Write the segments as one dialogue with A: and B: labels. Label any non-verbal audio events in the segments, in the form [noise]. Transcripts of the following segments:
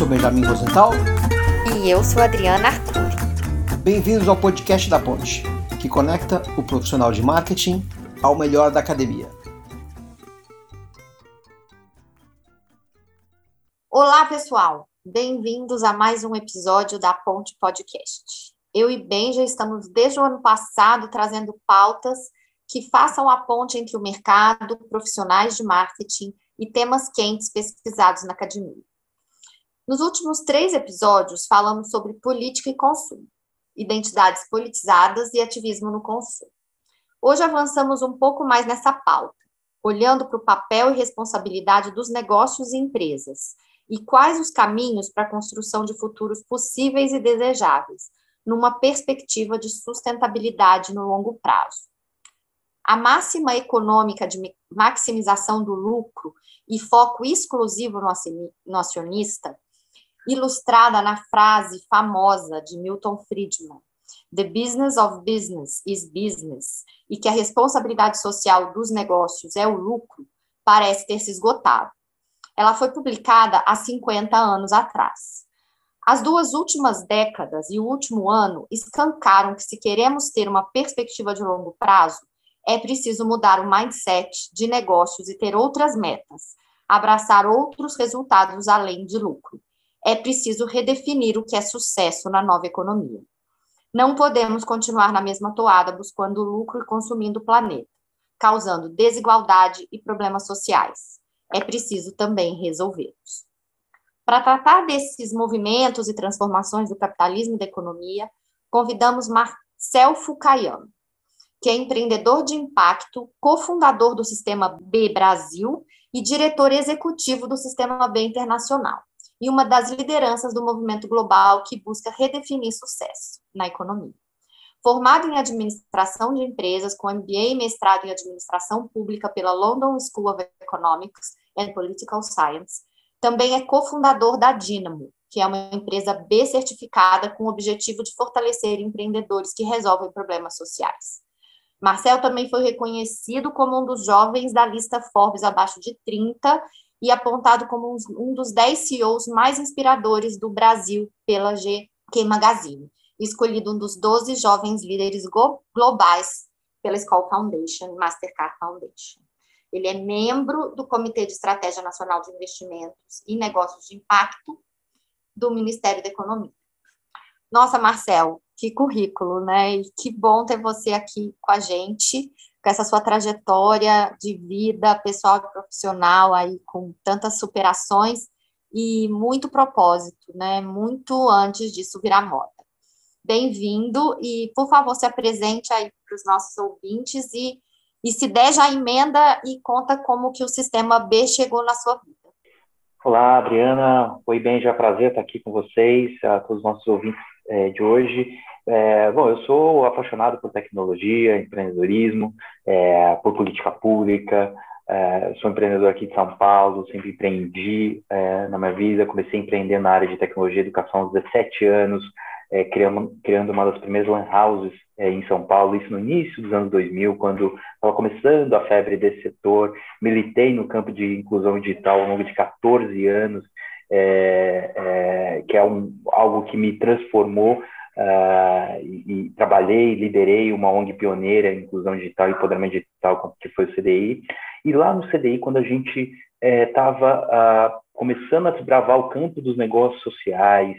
A: sou Benjamin Rosenthal.
B: E eu sou Adriana Arthur.
A: Bem-vindos ao podcast da Ponte, que conecta o profissional de marketing ao melhor da academia.
B: Olá, pessoal! Bem-vindos a mais um episódio da Ponte Podcast. Eu e Ben já estamos desde o ano passado trazendo pautas que façam a ponte entre o mercado, profissionais de marketing e temas quentes pesquisados na academia. Nos últimos três episódios, falamos sobre política e consumo, identidades politizadas e ativismo no consumo. Hoje avançamos um pouco mais nessa pauta, olhando para o papel e responsabilidade dos negócios e empresas e quais os caminhos para a construção de futuros possíveis e desejáveis, numa perspectiva de sustentabilidade no longo prazo. A máxima econômica de maximização do lucro e foco exclusivo no acionista, ilustrada na frase famosa de Milton Friedman, The business of business is business, e que a responsabilidade social dos negócios é o lucro, parece ter se esgotado. Ela foi publicada há 50 anos atrás. As duas últimas décadas e o último ano escancaram que, se queremos ter uma perspectiva de longo prazo, é preciso mudar o mindset de negócios e ter outras metas, abraçar outros resultados além de lucro. É preciso redefinir o que é sucesso na nova economia. Não podemos continuar na mesma toada buscando lucro e consumindo o planeta, causando desigualdade e problemas sociais. É preciso também resolvê-los. Para tratar desses movimentos e transformações do capitalismo e da economia, convidamos Marcel Fukayama, que é empreendedor de impacto, cofundador do Sistema B Brasil e diretor executivo do Sistema B Internacional, e uma das lideranças do movimento global que busca redefinir sucesso na economia. Formado em administração de empresas, com MBA e mestrado em administração pública pela London School of Economics and Political Science, também é cofundador da Dynamo, que é uma empresa B certificada com o objetivo de fortalecer empreendedores que resolvem problemas sociais. Marcel também foi reconhecido como um dos jovens da lista Forbes abaixo de 30 e apontado como um dos 10 CEOs mais inspiradores do Brasil pela GQ Magazine, escolhido um dos 12 jovens líderes globais pela School Foundation, Mastercard Foundation. Ele é membro do Comitê de Estratégia Nacional de Investimentos e Negócios de Impacto do Ministério da Economia. Nossa, Marcel, que currículo, né? E que bom ter você aqui com a gente, com essa sua trajetória de vida pessoal e profissional aí, com tantas superações e muito propósito, né? Muito antes disso virar moda. Bem-vindo e, por favor, se apresente aí para os nossos ouvintes e, e se der já emenda e conta como que o sistema B chegou na sua vida.
C: Olá, Adriana. Oi, bem, já prazer estar aqui com vocês, a todos os nossos ouvintes é, de hoje. É, bom, eu sou apaixonado por tecnologia, empreendedorismo, é, por política pública. É, sou empreendedor aqui de São Paulo, sempre empreendi é, na minha vida. Comecei a empreender na área de tecnologia e educação aos 17 anos, é, criando, criando uma das primeiras lan houses é, em São Paulo, isso no início dos anos 2000, quando estava começando a febre desse setor. Militei no campo de inclusão digital ao longo de 14 anos, que é um, algo que me transformou Uh, e, e, trabalhei, liderei uma ONG pioneira em inclusão digital e empoderamento digital, que foi o CDI. E lá no CDI, quando a gente estava uh, uh, começando a desbravar o campo dos negócios sociais,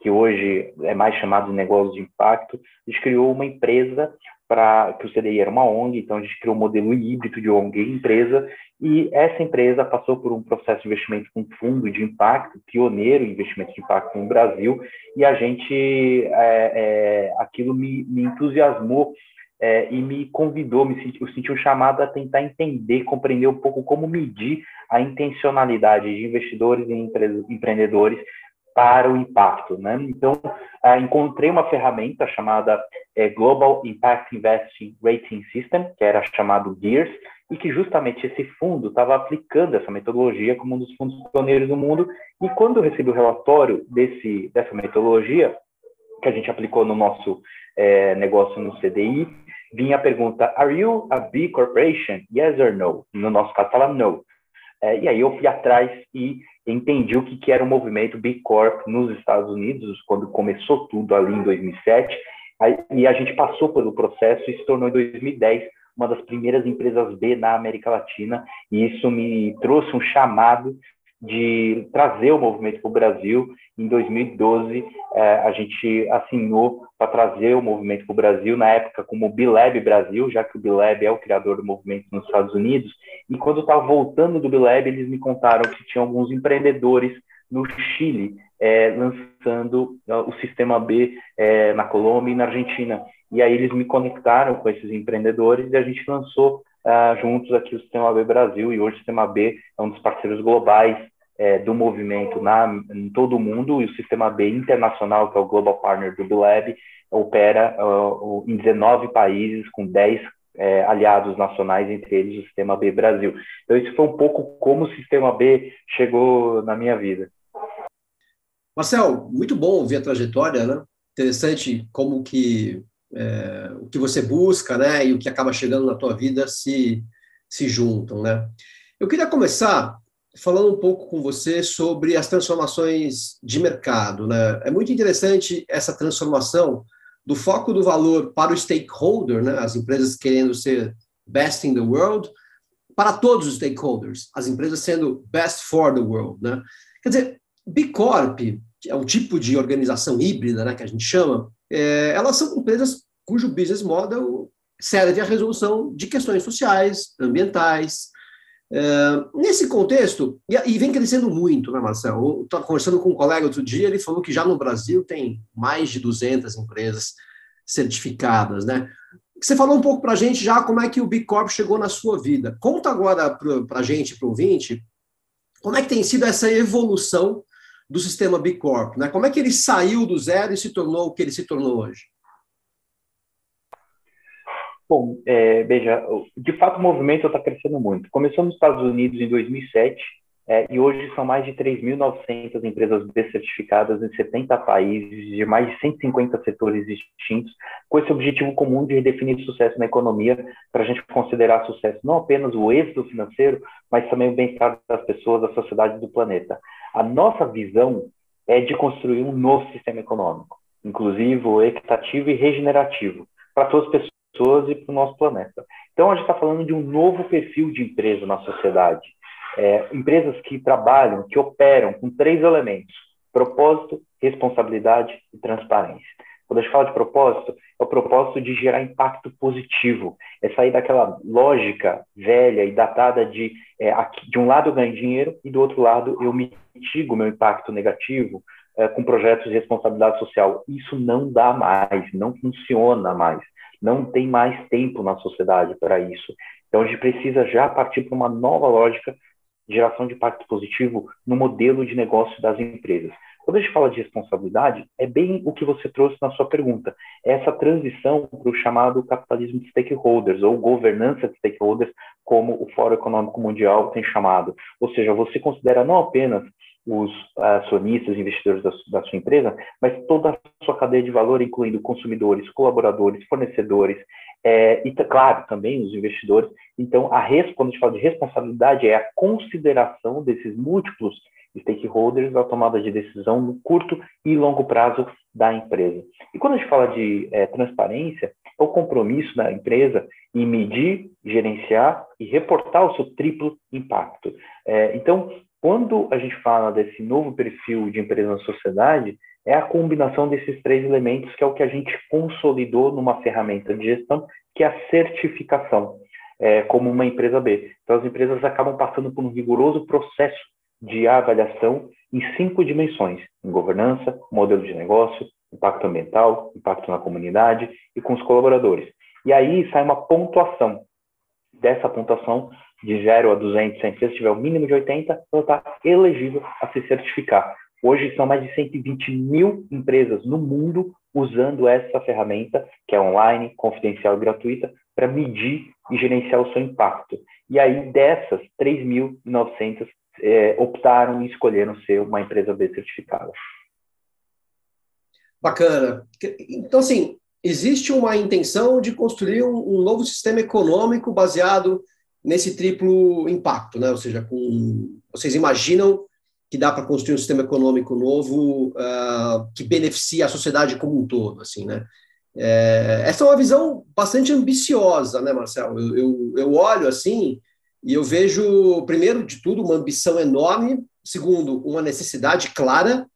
C: que hoje é mais chamado de negócios de impacto, a gente criou uma empresa para que o CDI era uma ONG, então a gente criou um modelo híbrido de ONG e empresa, e essa empresa passou por um processo de investimento com fundo de impacto, pioneiro em investimento de impacto no Brasil, e a gente, é, é, aquilo me, me entusiasmou é, e me convidou, me senti, eu senti um chamado a tentar entender, compreender um pouco como medir a intencionalidade de investidores e empreendedores para o impacto. Né? Então, uh, encontrei uma ferramenta chamada uh, Global Impact Investing Rating System, que era chamado GEARS, e que justamente esse fundo estava aplicando essa metodologia como um dos fundos pioneiros do mundo. E quando eu recebi o relatório desse, dessa metodologia, que a gente aplicou no nosso eh, negócio no CDI, vinha a pergunta: Are you a B corporation? Yes or no? No nosso caso, fala no. e aí eu fui atrás e entendi o que, que era o movimento B Corp nos Estados Unidos, quando começou tudo ali em 2007, aí, e a gente passou pelo processo e se tornou em 2010 uma das primeiras empresas B na América Latina, e isso me trouxe um chamado de trazer o movimento para o Brasil. Em 2012, é, a gente assinou para trazer o movimento para o Brasil, na época como Bilab Brasil, já que o Bilab é o criador do movimento nos Estados Unidos. E quando eu estava voltando do Bilab, eles me contaram que tinha alguns empreendedores no Chile é, lançando o sistema B é, na Colômbia e na Argentina. E aí eles me conectaram com esses empreendedores e a gente lançou uh, juntos aqui o Sistema B Brasil, e hoje o Sistema B é um dos parceiros globais é, do movimento na, em todo o mundo, e o Sistema B internacional, que é o Global Partner do BioLab, opera uh, em 19 países, com 10 é, aliados nacionais, entre eles o Sistema B Brasil. Então, isso foi um pouco como o Sistema B chegou na minha vida.
A: Marcel, muito bom ver a trajetória, né? Interessante como que é, o que você busca, né, e o que acaba chegando na tua vida se, se juntam, né. Eu queria começar falando um pouco com você sobre as transformações de mercado, né. É muito interessante essa transformação do foco do valor para o stakeholder, né, as empresas querendo ser best in the world, para todos os stakeholders, as empresas sendo best for the world, né. Quer dizer, B Corp é um tipo de organização híbrida, né, que a gente chama, é, elas são empresas cujo business model serve à resolução de questões sociais, ambientais. É, nesse contexto, e, e, vem crescendo muito, né, Marcelo? Estava conversando com um colega outro dia, ele falou que já no Brasil tem mais de 200 empresas certificadas, né? Você falou um pouco para a gente já como é que o B Corp chegou na sua vida. Conta agora para a gente, para o ouvinte, como é que tem sido essa evolução do sistema B Corp, né? Como é que ele saiu do zero e se tornou o que ele se tornou hoje?
C: Bom, é, veja, de fato o movimento está crescendo muito. Começou nos Estados Unidos em 2007 é, e hoje são mais de 3.900 empresas B-certificadas em 70 países, de mais de 150 setores distintos, com esse objetivo comum de redefinir sucesso na economia, para a gente considerar sucesso não apenas o êxito financeiro, mas também o bem-estar das pessoas, da sociedade e do planeta. A nossa visão é de construir um novo sistema econômico, inclusivo, equitativo e regenerativo, para todas as pessoas e para o nosso planeta. Então, a gente está falando de um novo perfil de empresa na sociedade. É, empresas que trabalham, que operam com três elementos: propósito, responsabilidade e transparência. Quando a gente fala de propósito, é o propósito de gerar impacto positivo, é sair daquela lógica velha e datada de, é, aqui, de um lado eu ganho dinheiro e do outro lado eu mitigo meu impacto negativo é, com projetos de responsabilidade social. Isso não dá mais, não funciona mais não tem mais tempo na sociedade para isso. Então, a gente precisa já partir para uma nova lógica geração de impacto positivo no modelo de negócio das empresas. Quando a gente fala de responsabilidade, é bem o que você trouxe na sua pergunta. É essa transição para o chamado capitalismo de stakeholders, ou governança de stakeholders, como o Fórum Econômico Mundial tem chamado. Ou seja, você considera não apenas os acionistas, investidores da, da, sua empresa, mas toda a sua cadeia de valor, incluindo consumidores, colaboradores, fornecedores, é, e, claro, também os investidores. Então, a quando a gente fala de responsabilidade, é a consideração desses múltiplos stakeholders na tomada de decisão no curto e longo prazo da empresa. E quando a gente fala de é, transparência, é o compromisso da empresa em medir, gerenciar e reportar o seu triplo impacto. É, então, quando a gente fala desse novo perfil de empresa na sociedade, é a combinação desses três elementos que é o que a gente consolidou numa ferramenta de gestão, que é a certificação, é, como uma empresa B. Então, as empresas acabam passando por um rigoroso processo de avaliação em cinco dimensões: em governança, modelo de negócio, impacto ambiental, impacto na comunidade e com os colaboradores. E aí sai uma pontuação. Dessa pontuação, de 0 a 200, se a empresa tiver o mínimo de 80, ela está elegível a se certificar. Hoje são mais de 120 mil empresas no mundo usando essa ferramenta, que é online, confidencial e gratuita, para medir e gerenciar o seu impacto. E aí, dessas, 3.900 é, optaram e escolheram ser uma empresa B certificada.
A: Bacana. Então, assim, existe uma intenção de construir um, um novo sistema econômico baseado nesse triplo impacto, né? Ou seja, com, vocês imaginam que dá para construir um sistema econômico novo uh, que beneficie a sociedade como um todo, assim, né? É, essa é uma visão bastante ambiciosa, né, Marcelo? Eu, eu, eu, olho assim e eu vejo, primeiro de tudo, uma ambição enorme, segundo, uma necessidade clara.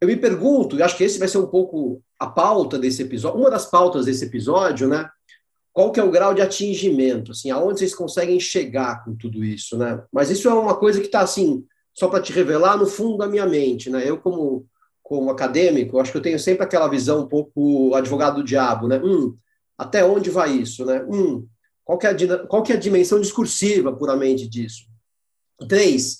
A: Eu me pergunto, e acho que esse vai ser um pouco a pauta desse episódio, uma das pautas desse episódio, né? Qual que é o grau de atingimento, assim, aonde vocês conseguem chegar com tudo isso, né? Mas isso é uma coisa que está assim, só para te revelar no fundo da minha mente, né? Eu como como acadêmico, acho que eu tenho sempre aquela visão um pouco advogado do diabo, né? Um, até onde vai isso, né? Um, qual que é a, qual que é a dimensão discursiva puramente disso? Três,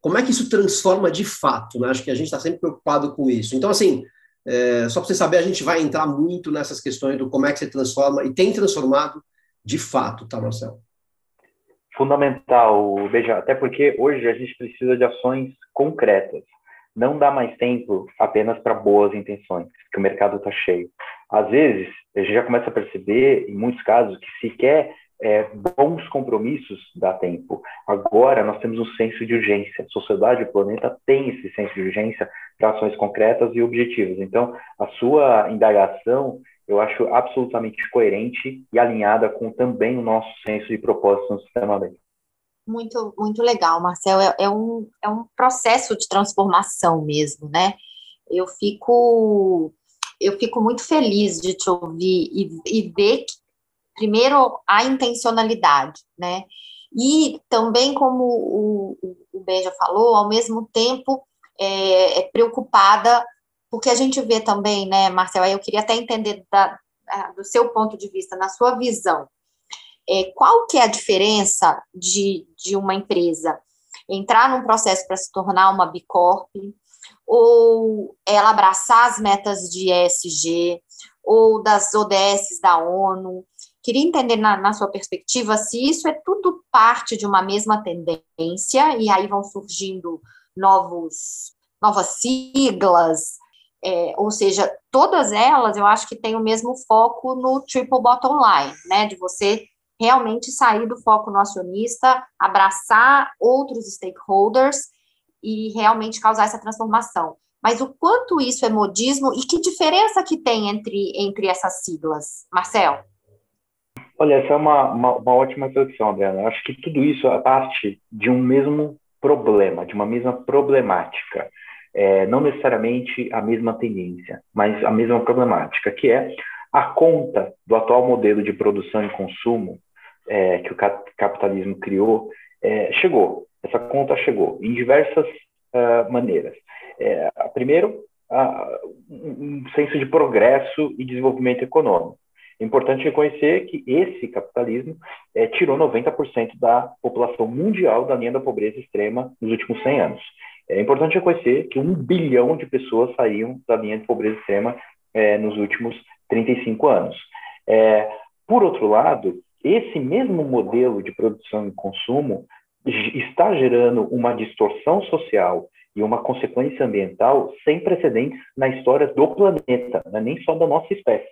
A: como é que isso transforma de fato, né? Acho que a gente está sempre preocupado com isso. Então, assim, é, só para você saber, a gente vai entrar muito nessas questões do como é que você transforma e tem transformado de fato, tá, Marcelo?
C: Fundamental, Beija, até porque hoje a gente precisa de ações concretas não dá mais tempo apenas para boas intenções, que o mercado está cheio. Às vezes, a gente já começa a perceber, em muitos casos, que sequer é, bons compromissos dá tempo. Agora nós temos um senso de urgência. A sociedade, o planeta tem esse senso de urgência para ações concretas e objetivas. Então, a sua indagação eu acho absolutamente coerente e alinhada com também o nosso senso de propósito no sistema bem.
B: Muito, muito legal, Marcel. É, é, um, é um processo de transformação mesmo, né? Eu fico, eu fico muito feliz de te ouvir e, e ver que, primeiro, a intencionalidade, né? E também, como o, o Beja falou, ao mesmo tempo é, é, preocupada, porque a gente vê também, né, Marcel, eu queria até entender da, do seu ponto de vista, na sua visão, é, qual que é a diferença de, de uma empresa entrar num processo para se tornar uma Bicorp, ou ela abraçar as metas de ESG, ou das ODS da ONU. Queria entender, na, na, sua perspectiva, se isso é tudo parte de uma mesma tendência, e aí vão surgindo novos, novas siglas, é, ou seja, todas elas eu acho que têm o mesmo foco no triple bottom line, né, de você realmente sair do foco no acionista, abraçar outros stakeholders e realmente causar essa transformação. Mas o quanto isso é modismo e que diferença que tem entre, entre essas siglas, Marcel?
C: Olha, essa é uma, uma, uma ótima reflexão, Adriana. Eu acho que tudo isso é parte de um mesmo problema, de uma mesma problemática. É, não necessariamente a mesma tendência, mas a mesma problemática, que é a conta do atual modelo de produção e consumo é, que o capitalismo criou é, chegou. Essa conta chegou em diversas uh, maneiras. É, primeiro, uh, um senso de progresso e desenvolvimento econômico. É importante reconhecer que esse capitalismo é, tirou 90% da população mundial da linha da pobreza extrema nos últimos 100 anos. É importante reconhecer que um bilhão de pessoas saíram da linha de pobreza extrema é, nos últimos 35 anos. É, por outro lado, esse mesmo modelo de produção e consumo está gerando uma distorção social e uma consequência ambiental sem precedentes na história do planeta, né? nem só da nossa espécie.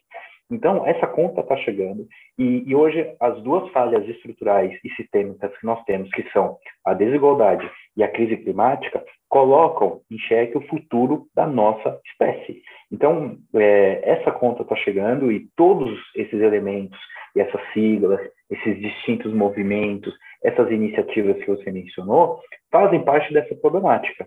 C: Então, essa conta está chegando, e, e, hoje as duas falhas estruturais e sistêmicas que nós temos, que são a desigualdade e a crise climática, colocam em xeque o futuro da nossa espécie. Então, é, essa conta está chegando e todos esses elementos e essas siglas, esses distintos movimentos, essas iniciativas que você mencionou, fazem parte dessa problemática.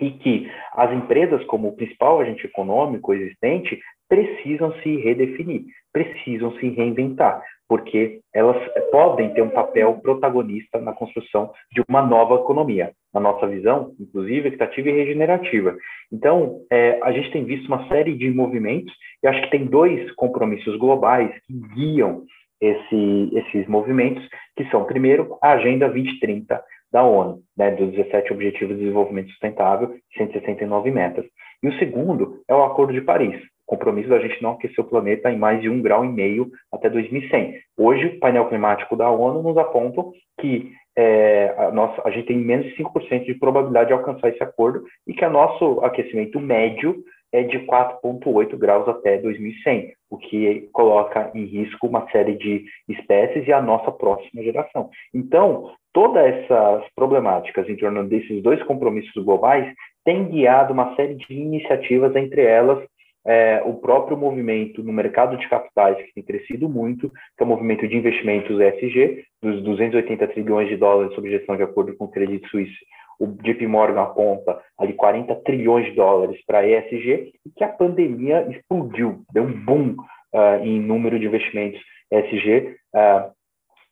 C: E que as empresas, como o principal agente econômico existente, precisam se redefinir, precisam se reinventar, porque elas podem ter um papel protagonista na construção de uma nova economia, na nossa visão, inclusive equitativa e regenerativa. Então, é, a gente tem visto uma série de movimentos, e acho que tem dois compromissos globais que guiam esse, esses movimentos, que são, primeiro, a Agenda 2030 da ONU, né, dos 17 Objetivos de Desenvolvimento Sustentável, 169 metas. E o segundo é o Acordo de Paris, compromisso da gente não aquecer o planeta em mais de um grau e meio até 2100. Hoje, o painel climático da ONU nos aponta que é, a, nossa, a gente tem menos de 5% de probabilidade de alcançar esse acordo e que o nosso aquecimento médio é de 4,8 graus até 2100, o que coloca em risco uma série de espécies e a nossa próxima geração. Então, todas essas problemáticas em torno desses dois compromissos globais têm guiado uma série de iniciativas, entre elas é, o próprio movimento no mercado de capitais, que tem crescido muito, que é o movimento de investimentos ESG, dos 280 trilhões de dólares sob gestão de acordo com o Credit Suisse, o JP Morgan aponta ali 40 trilhões de dólares para ESG, e que a pandemia explodiu, deu um boom uh, em número de investimentos ESG. Uh, ah,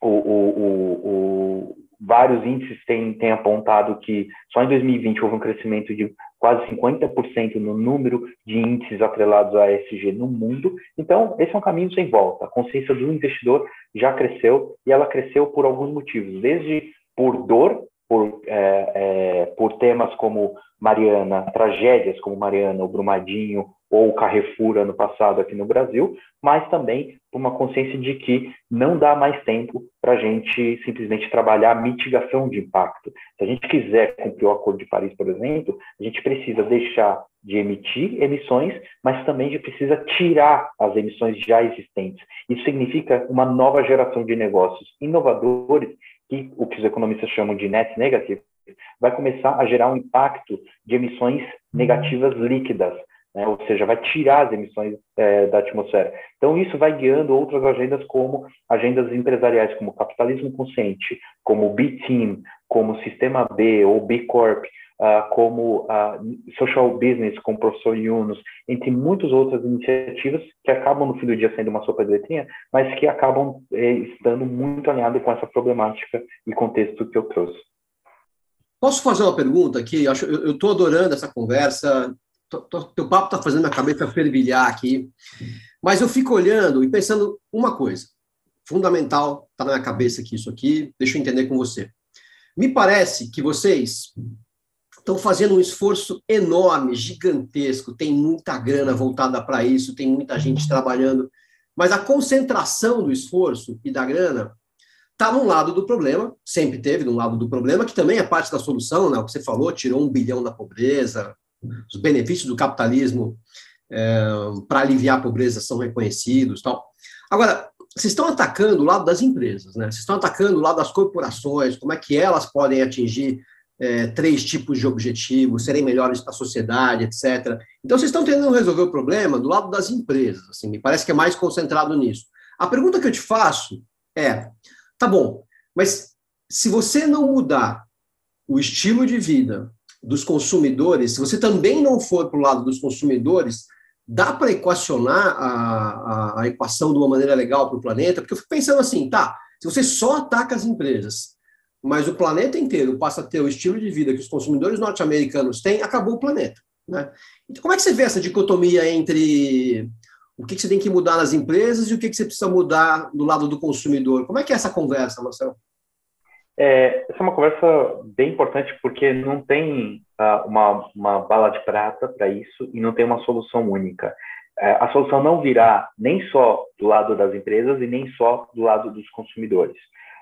C: o, o, o, vários índices têm, têm apontado que só em 2020 houve um crescimento de quase 50% no número de índices atrelados a ESG no mundo. Então, esse é um caminho sem volta. A consciência do investidor já cresceu e ela cresceu por alguns motivos, desde por dor por, é, é, por temas como Mariana, tragédias como Mariana, o Brumadinho ou o Carrefour ano passado aqui no Brasil, mas também por uma consciência de que não dá mais tempo para a gente simplesmente trabalhar a mitigação de impacto. Se a gente quiser cumprir o Acordo de Paris, por exemplo, a gente precisa deixar de emitir emissões, mas também a gente precisa tirar as emissões já existentes. Isso significa uma nova geração de negócios inovadores que o que os economistas chamam de net negative, vai começar a gerar um impacto de emissões negativas líquidas, né? ou seja, vai tirar as emissões é, da atmosfera. Então, isso vai guiando outras agendas, como agendas empresariais, como capitalismo consciente, como B-Team, como Sistema B ou B Corp, uh, como uh, Social Business, com o professor Yunus, entre muitas outras iniciativas que acabam, no fim do dia, sendo uma sopa de letrinha, mas que acabam eh, estando muito alinhado com essa problemática e contexto que eu trouxe.
A: Posso fazer uma pergunta aqui? Eu estou adorando essa conversa. Tô, teu papo está fazendo a cabeça fervilhar aqui. Mas eu fico olhando e pensando uma coisa fundamental, está na minha cabeça aqui isso aqui, deixa eu entender com você. Me parece que vocês estão fazendo um esforço enorme, gigantesco, tem muita grana voltada para isso, tem muita gente trabalhando, mas a concentração do esforço e da grana está num lado do problema, sempre teve num lado do problema, que também é parte da solução, né? o que você falou, tirou um bilhão da pobreza, os benefícios do capitalismo é, para aliviar a pobreza são reconhecidos tal. Agora, vocês estão atacando o lado das empresas, né? Vocês estão atacando o lado das corporações, como é que elas podem atingir é, três tipos de objetivos, serem melhores para a sociedade, etc. Então, vocês estão tentando resolver o problema do lado das empresas, assim, me parece que é mais concentrado nisso. A pergunta que eu te faço é, tá bom, mas se você não mudar o estilo de vida dos consumidores, se você também não for para o lado dos consumidores, dá para equacionar a, a, a, equação de uma maneira legal para o planeta? Porque eu fico pensando assim, tá, se você só ataca as empresas mas o planeta inteiro passa a ter o estilo de vida que os consumidores norte-americanos têm, acabou o planeta. Né? Então, como é que você vê essa dicotomia entre o que, você tem que mudar nas empresas e o que, você precisa mudar do lado do consumidor? Como é que é essa conversa, Marcelo?
C: É, essa é uma conversa bem importante porque não tem uh, uma, uma bala de prata para isso e não tem uma solução única. Uh, a solução não virá nem só do lado das empresas e nem só do lado dos consumidores.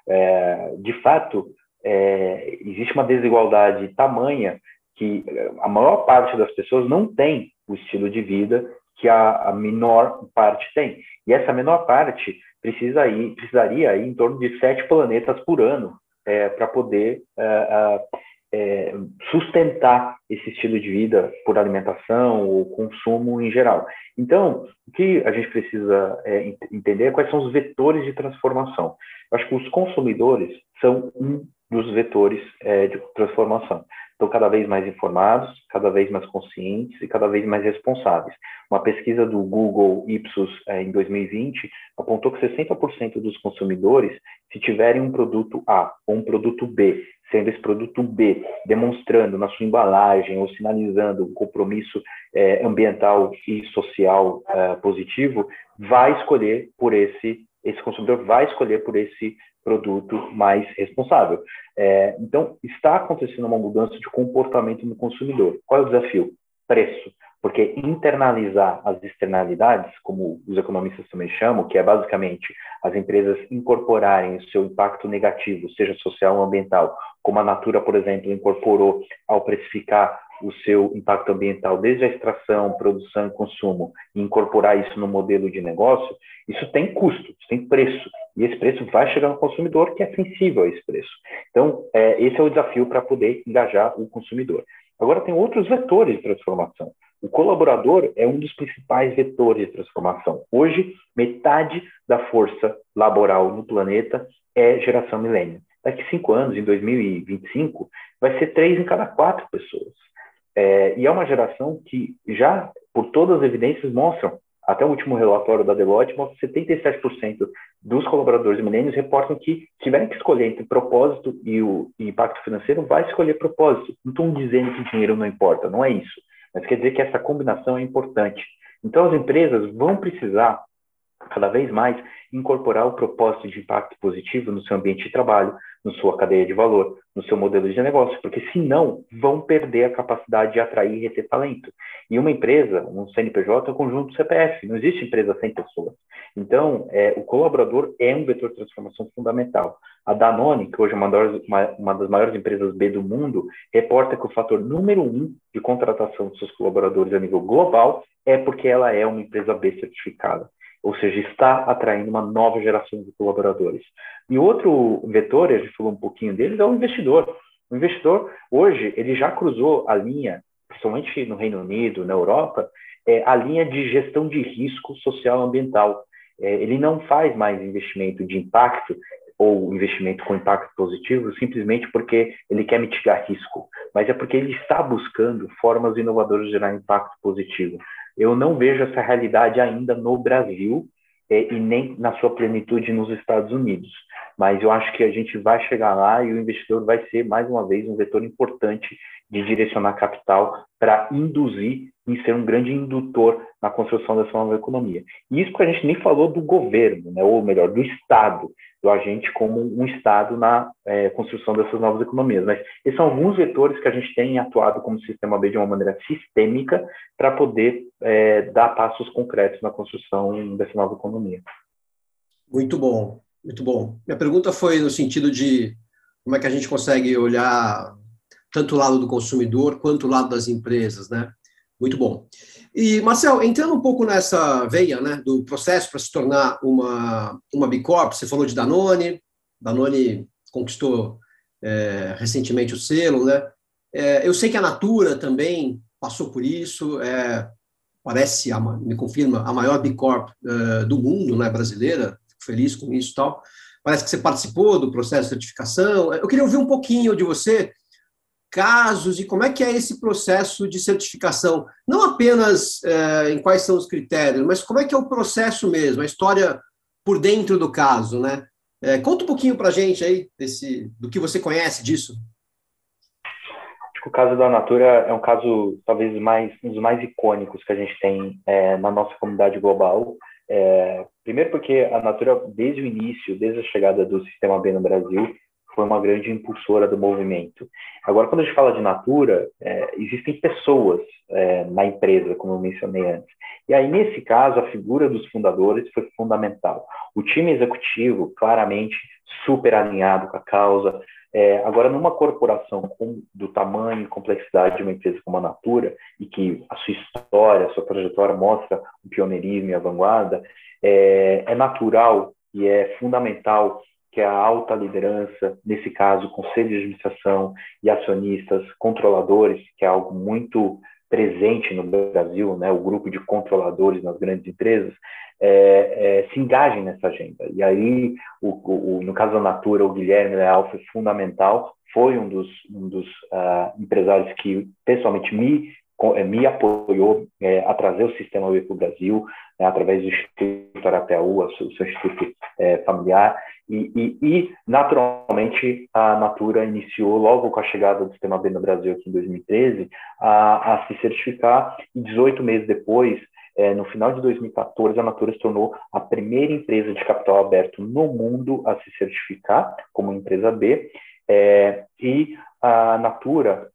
C: É, de fato, é, existe uma desigualdade tamanha que a maior parte das pessoas não tem o estilo de vida que a, a menor parte tem. E essa menor parte precisa ir, precisaria ir em torno de sete planetas por ano é, para poder é, sustentar esse estilo de vida por alimentação ou consumo em geral. Então, o que a gente precisa é, entender é quais são os vetores de transformação. Eu acho que os consumidores são um dos vetores é, de transformação. Estão cada vez mais informados, cada vez mais conscientes e cada vez mais responsáveis. Uma pesquisa do Google Ipsos é, em 2020 apontou que 60% dos consumidores, se tiverem um produto A ou um produto B, sendo esse produto B demonstrando na sua embalagem ou sinalizando um compromisso é, ambiental e social é, positivo, vai escolher por esse esse consumidor vai escolher por esse produto mais responsável. É, então, está acontecendo uma mudança de comportamento no consumidor. Qual é o desafio? Preço. Porque internalizar as externalidades, como os economistas também chamam, que é basicamente as empresas incorporarem o seu impacto negativo, seja social ou ambiental, como a Natura, por exemplo, incorporou ao precificar o seu impacto ambiental desde a extração, produção e consumo e incorporar isso no modelo de negócio, isso tem custo, isso tem preço. E esse preço vai chegar no consumidor que é sensível a esse preço. Então, é, esse é o desafio para poder engajar o consumidor. Agora, tem outros vetores de transformação. O colaborador é um dos principais vetores de transformação. Hoje, metade da força laboral no planeta é geração milênio. Daqui cinco anos, em 2025, vai ser três em cada quatro pessoas. É, e é uma geração que já, por todas as evidências, mostram, até o último relatório da Deloitte, mostra que 77% dos colaboradores milênios reportam que tiverem que escolher entre propósito e o impacto financeiro, vai escolher propósito. Não estão dizendo que dinheiro não importa, não é isso. Mas quer dizer que essa combinação é importante. Então, as empresas vão precisar cada vez mais incorporar o propósito de impacto positivo no seu ambiente de trabalho, na sua cadeia de valor, no seu modelo de negócio, porque senão vão perder a capacidade de atrair e reter talento. E uma empresa, um CNPJ, é um conjunto CPF, não existe empresa sem pessoas. Então, é, o colaborador é um vetor de transformação fundamental. A Danone, que hoje é uma uma das maiores empresas B do mundo, reporta que o fator número um de contratação de seus colaboradores a nível global é porque ela é uma empresa B certificada ou seja, está atraindo uma nova geração de colaboradores. E outro vetor, a gente falou um pouquinho deles, é o investidor. O investidor, hoje, ele já cruzou a linha, principalmente no Reino Unido, na Europa, é, a linha de gestão de risco social ambiental. É, ele não faz mais investimento de impacto ou investimento com impacto positivo simplesmente porque ele quer mitigar risco, mas é porque ele está buscando formas inovadoras de gerar impacto positivo. Eu não vejo essa realidade ainda no Brasil é, e nem na sua plenitude nos Estados Unidos. Mas eu acho que a gente vai chegar lá e o investidor vai ser, mais uma vez, um vetor importante de direcionar capital para induzir em ser um grande indutor na construção dessa nova economia. E isso que a gente nem falou do governo, né, ou melhor, do Estado, do agente como um Estado na é, construção dessas novas economias. Mas esses são alguns vetores que a gente tem atuado como sistema B de uma maneira sistêmica para poder é, dar passos concretos na construção dessa nova economia.
A: Muito bom, muito bom. Minha pergunta foi no sentido de como é que a gente consegue olhar tanto o lado do consumidor quanto o lado das empresas, né? Muito bom. E, Marcel, entrando um pouco nessa veia né, do processo para se tornar uma, uma B Corp, você falou de Danone, Danone conquistou é, recentemente o selo, né? É, eu sei que a Natura também passou por isso, é, parece, me confirma, a maior B Corp é, do mundo, né, brasileira, feliz com isso e tal. Parece que você participou do processo de certificação. Eu queria ouvir um pouquinho de você casos e como é que é esse processo de certificação? Não apenas é, em quais são os critérios, mas como é que é o processo mesmo, a história por dentro do caso, né? É, conta um pouquinho para gente aí desse, do que você conhece disso.
C: Acho que o caso da Natura é um caso talvez mais um dos mais icônicos que a gente tem é, na nossa comunidade global. É, primeiro porque a Natura, desde o início, desde a chegada do Sistema B no Brasil, foi uma grande impulsora do movimento. Agora, quando a gente fala de Natura, é, existem pessoas é, na empresa, como eu mencionei antes. E aí, nesse caso, a figura dos fundadores foi fundamental. O time executivo, claramente, super alinhado com a causa. É, agora, numa corporação com, do tamanho e complexidade de uma empresa como a Natura, e que a sua história, a sua trajetória mostra o pioneirismo e a vanguarda, é, é natural e é fundamental que a alta liderança, nesse caso, conselho de administração e acionistas, controladores, que é algo muito presente no Brasil, né, o grupo de controladores nas grandes empresas, é, é, se engajem nessa agenda. E aí, o, o, no caso da Natura, o Guilherme Leal foi fundamental, foi um dos, um dos uh, empresários que pessoalmente me me apoiou é, a trazer o sistema B para o Brasil, né, através do Instituto Arapiaú, o seu instituto é, familiar, e, e, e, naturalmente, a Natura iniciou, logo com a chegada do Sistema B no Brasil aqui em 2013, a, a se certificar, e 18 meses depois, é, no final de 2014, a Natura se tornou a primeira empresa de capital aberto no mundo a se certificar como empresa B, e a Natura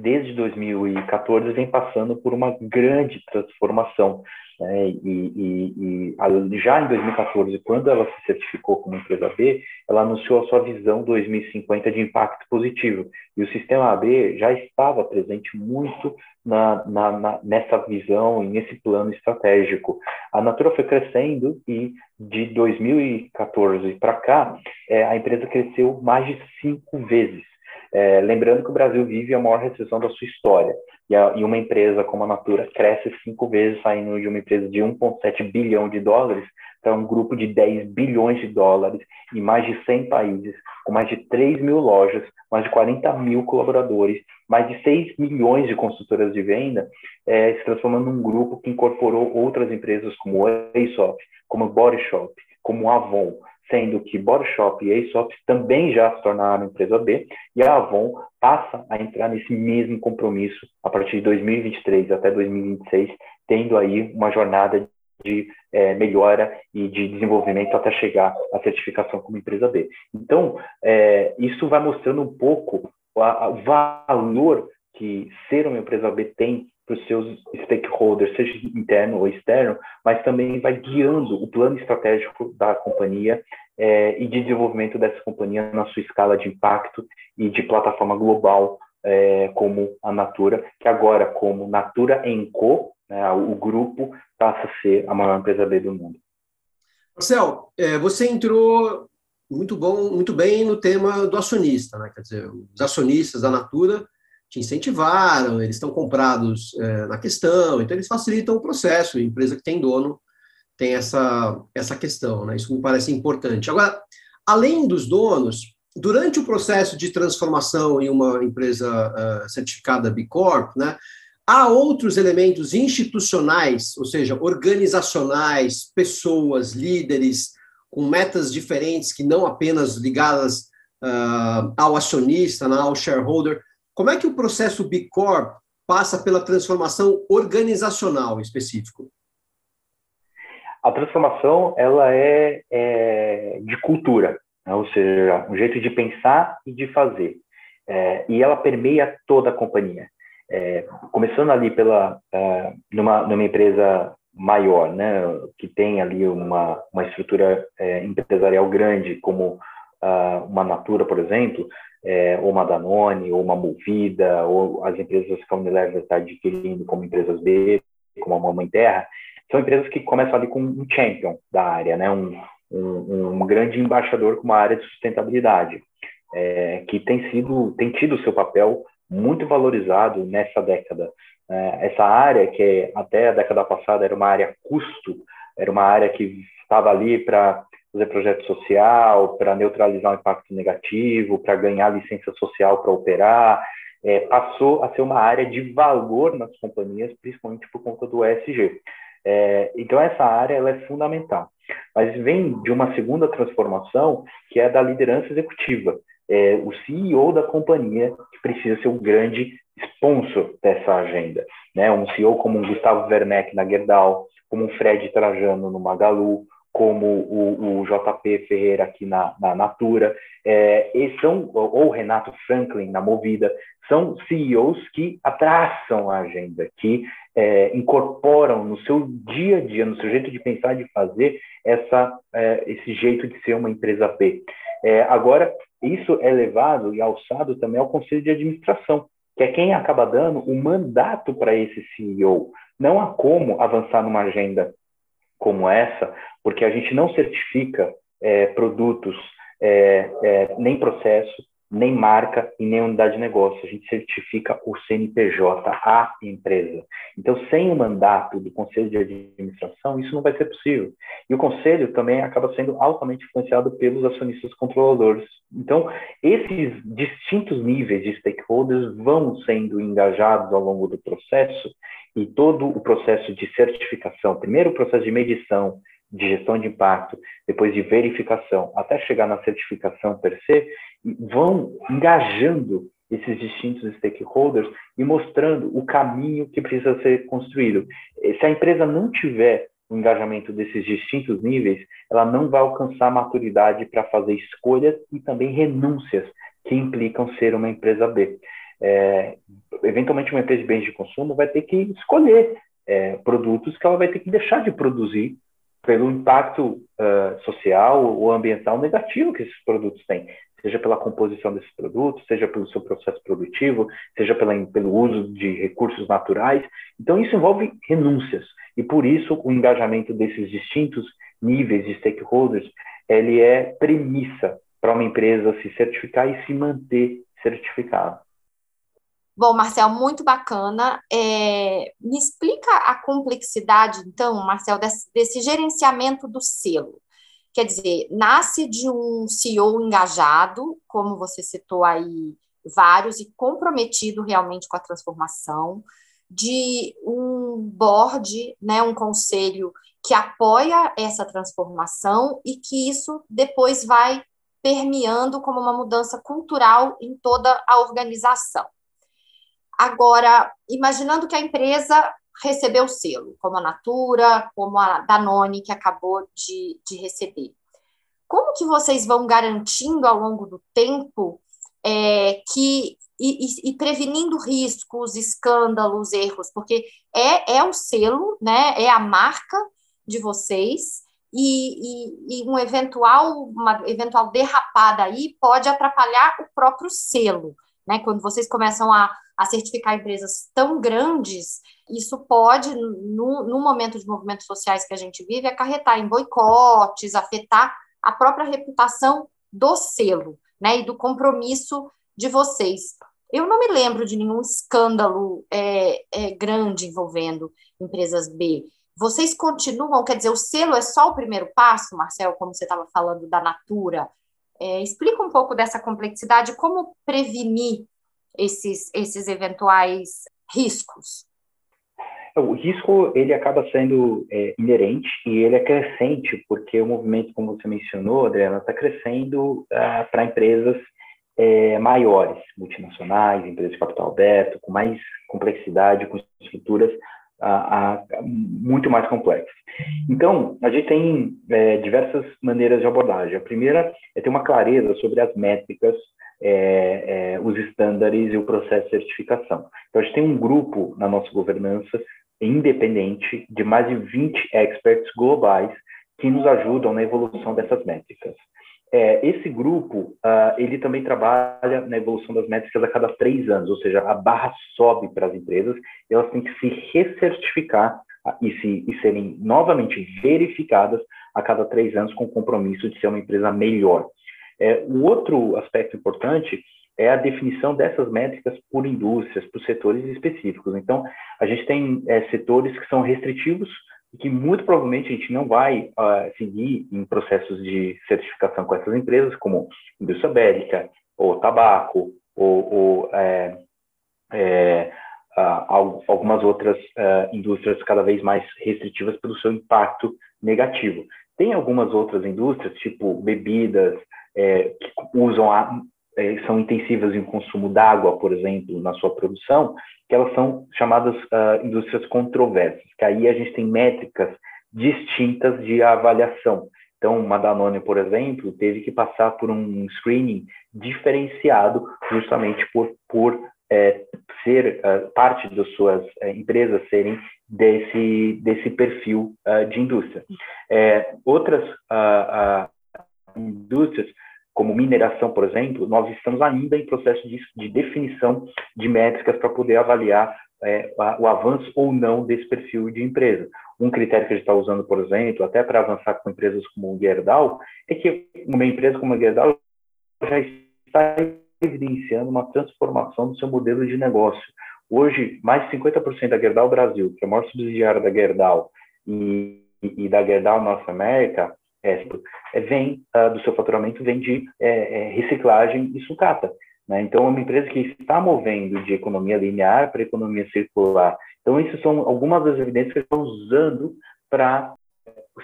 C: desde 2014, vem passando por uma grande transformação. Né? E, e, e, já em 2014, quando ela se certificou como empresa B, ela anunciou a sua visão 2050 de impacto positivo. E o sistema AB já estava presente muito na, na, na, nessa visão e nesse plano estratégico. A Natura foi crescendo e de 2014 para cá, é, a empresa cresceu mais de cinco vezes. É, lembrando que o Brasil vive a maior recessão da sua história. E, a, e, uma empresa como a Natura cresce cinco vezes, saindo de uma empresa de 1,7 bilhão de dólares para um grupo de 10 bilhões de dólares em mais de 100 países, com mais de 3 mil lojas, mais de 40 mil colaboradores, mais de 6 milhões de consultoras de venda, é, se transformando num grupo que incorporou outras empresas como Aesop, como Body Shop, como Avon, sendo que Body Shop e Aesop também já se tornaram empresa B, e a Avon passa a entrar nesse mesmo compromisso a partir de 2023 até 2026, tendo aí uma jornada de é, melhora e de desenvolvimento até chegar à certificação como empresa B. Então, é, isso vai mostrando um pouco o valor que ser uma empresa B tem para os seus stakeholders, seja interno ou externo, mas também vai guiando o plano estratégico da companhia é, e de desenvolvimento dessa companhia na sua escala de impacto e de plataforma global, é, como a Natura, que agora, como Natura Co, né, o grupo passa a ser a maior empresa B do mundo.
A: Marcel, é, você entrou muito bom, muito bem no tema do acionista, né? Quer dizer, os acionistas da Natura te incentivaram, eles estão comprados é, na questão, então eles facilitam o processo. A empresa que tem dono tem essa, essa questão, né? Isso me parece importante. Agora, além dos donos, durante o processo de transformação em uma empresa uh, certificada B Corp, né, há outros elementos institucionais, ou seja, organizacionais, pessoas, líderes com metas diferentes que não apenas ligadas uh, ao acionista, né, ao shareholder, como é que o processo B Corp passa pela transformação organizacional específico?
C: A transformação ela é, é de cultura, né? ou seja, um jeito de pensar e de fazer. É, e ela permeia toda a companhia. É, começando ali pela uh, numa, numa empresa maior, né, que tem ali uma, uma estrutura é, empresarial grande, como uh, uma Natura, por exemplo, é, ou uma Danone, ou uma Movida, ou as empresas que a Unilever está adquirindo como empresas B, como a Mamãe Terra, são empresas que começam ali com um champion da área, né? um, um, um grande embaixador com uma área de sustentabilidade, é, que tem sido, tem tido seu papel muito valorizado nessa década. É, essa área, que até a década passada era uma área custo, era uma área que estava ali para fazer projeto social, para neutralizar o impacto negativo, para ganhar licença social para operar, é, passou a ser uma área de valor nas companhias, principalmente por conta do ESG. É, então, essa área ela é fundamental. Mas vem de uma segunda transformação, que é da liderança executiva. É, o CEO da companhia que precisa ser o grande sponsor dessa agenda. Né? Um CEO como um Gustavo Werneck na Gerdau, como um Fred Trajano no Magalu, como o, o JP Ferreira aqui na, na Natura, é, são, ou Renato Franklin na Movida, são CEOs que abraçam a agenda, que é, incorporam no seu dia a dia, no seu jeito de pensar de fazer, essa, é, esse jeito de ser uma empresa B. É, agora, isso é levado e alçado também ao Conselho de Administração, que é quem acaba dando o mandato para esse CEO. Não há como avançar numa agenda como essa, porque a gente não certifica é, produtos, é, é, nem processo, nem marca e nem unidade de negócio. A gente certifica o CNPJ, a empresa. Então, sem o mandato do conselho de administração, isso não vai ser possível. E o conselho também acaba sendo altamente influenciado pelos acionistas controladores. Então, esses distintos níveis de stakeholders vão sendo engajados ao longo do processo e todo o processo de certificação, primeiro o processo de medição, de gestão de impacto, depois de verificação, até chegar na certificação per se, vão engajando esses distintos stakeholders e mostrando o caminho que precisa ser construído. Se a empresa não tiver o engajamento desses distintos níveis, ela não vai alcançar maturidade para fazer escolhas e também renúncias que implicam ser uma empresa B. é, eventualmente uma empresa de bens de consumo vai ter que escolher é, produtos que ela vai ter que deixar de produzir pelo impacto uh, social ou ambiental negativo que esses produtos têm, seja pela composição desses produtos, seja pelo seu processo produtivo, seja pela, pelo uso de recursos naturais. Então, isso envolve renúncias. E por isso, o engajamento desses distintos níveis de stakeholders, ele é premissa para uma empresa se certificar e se manter certificada.
B: Bom, Marcel, muito bacana. É, me explica a complexidade, então, Marcel, desse, desse, gerenciamento do selo. Quer dizer, nasce de um CEO engajado, como você citou aí vários, e comprometido realmente com a transformação, de um board, né, um conselho que apoia essa transformação e que isso depois vai permeando como uma mudança cultural em toda a organização. Agora, imaginando que a empresa recebeu o selo, como a Natura, como a Danone, que acabou de, de receber. Como que vocês vão garantindo ao longo do tempo é, que e, e, e, prevenindo riscos, escândalos, erros, porque é, é o selo, né, é a marca de vocês, e, e, um eventual, uma eventual derrapada aí pode atrapalhar o próprio selo, né, quando vocês começam a a certificar empresas tão grandes, isso pode, no, no momento de movimentos sociais que a gente vive, acarretar em boicotes, afetar a própria reputação do selo, né, e do compromisso de vocês. Eu não me lembro de nenhum escândalo é, é, grande envolvendo empresas B. Vocês continuam, quer dizer, o selo é só o primeiro passo, Marcel, como você estava falando da Natura. É, explica um pouco dessa complexidade, como prevenir esses, esses eventuais riscos?
C: O risco ele acaba sendo é, inerente e ele é crescente porque o movimento, como você mencionou, Adriana, está crescendo ah, para empresas é, maiores, multinacionais, empresas de capital aberto, com mais complexidade, com estruturas ah, ah, muito mais complexas. Então, a gente tem é, diversas maneiras de abordagem. A primeira é ter uma clareza sobre as métricas é, é, os estándares e o processo de certificação. Então, a gente tem um grupo na nossa governança independente de mais de 20 experts globais que nos ajudam na evolução dessas métricas. É, esse grupo, uh, ele também trabalha na evolução das métricas a cada três anos, ou seja, a barra sobe para as empresas, e elas têm que se recertificar uh, e, se, e serem novamente verificadas a cada três anos com o compromisso de ser uma empresa melhor. É, o outro aspecto importante é a definição dessas métricas por indústrias, por setores específicos. Então, a gente tem é, setores que são restritivos e que muito provavelmente a gente não vai uh, seguir em processos de certificação com essas empresas, como indústria bélica, ou tabaco, ou, ou é, é, uh, algumas outras uh, indústrias cada vez mais restritivas pelo seu impacto negativo. Tem algumas outras indústrias, tipo bebidas, é, que usam a, é, são intensivas em consumo d'água, por exemplo, na sua produção, que elas são chamadas uh, indústrias controversas, que aí a gente tem métricas distintas de avaliação. Então, uma Danone, por exemplo, teve que passar por um screening diferenciado justamente por, por é, ser uh, parte das suas uh, empresas serem desse, desse perfil uh, de indústria. É, outras indústrias como mineração, por exemplo, nós estamos ainda em processo de, de definição de métricas para poder avaliar é, o avanço ou não desse perfil de empresa. Um critério que a gente está usando, por exemplo, até para avançar com empresas como o Gerdau, é que uma empresa como a Gerdau já está evidenciando uma transformação do seu modelo de negócio. Hoje, mais de 50% da Gerdau Brasil, que é a maior subsidiária da Gerdau, e, e da Gerdau Norte América, é, vem uh, do seu faturamento vem de é, é, reciclagem e sucata. Né? Então, é uma empresa que está movendo de economia linear para economia circular. Então, isso são algumas das evidências que estão usando para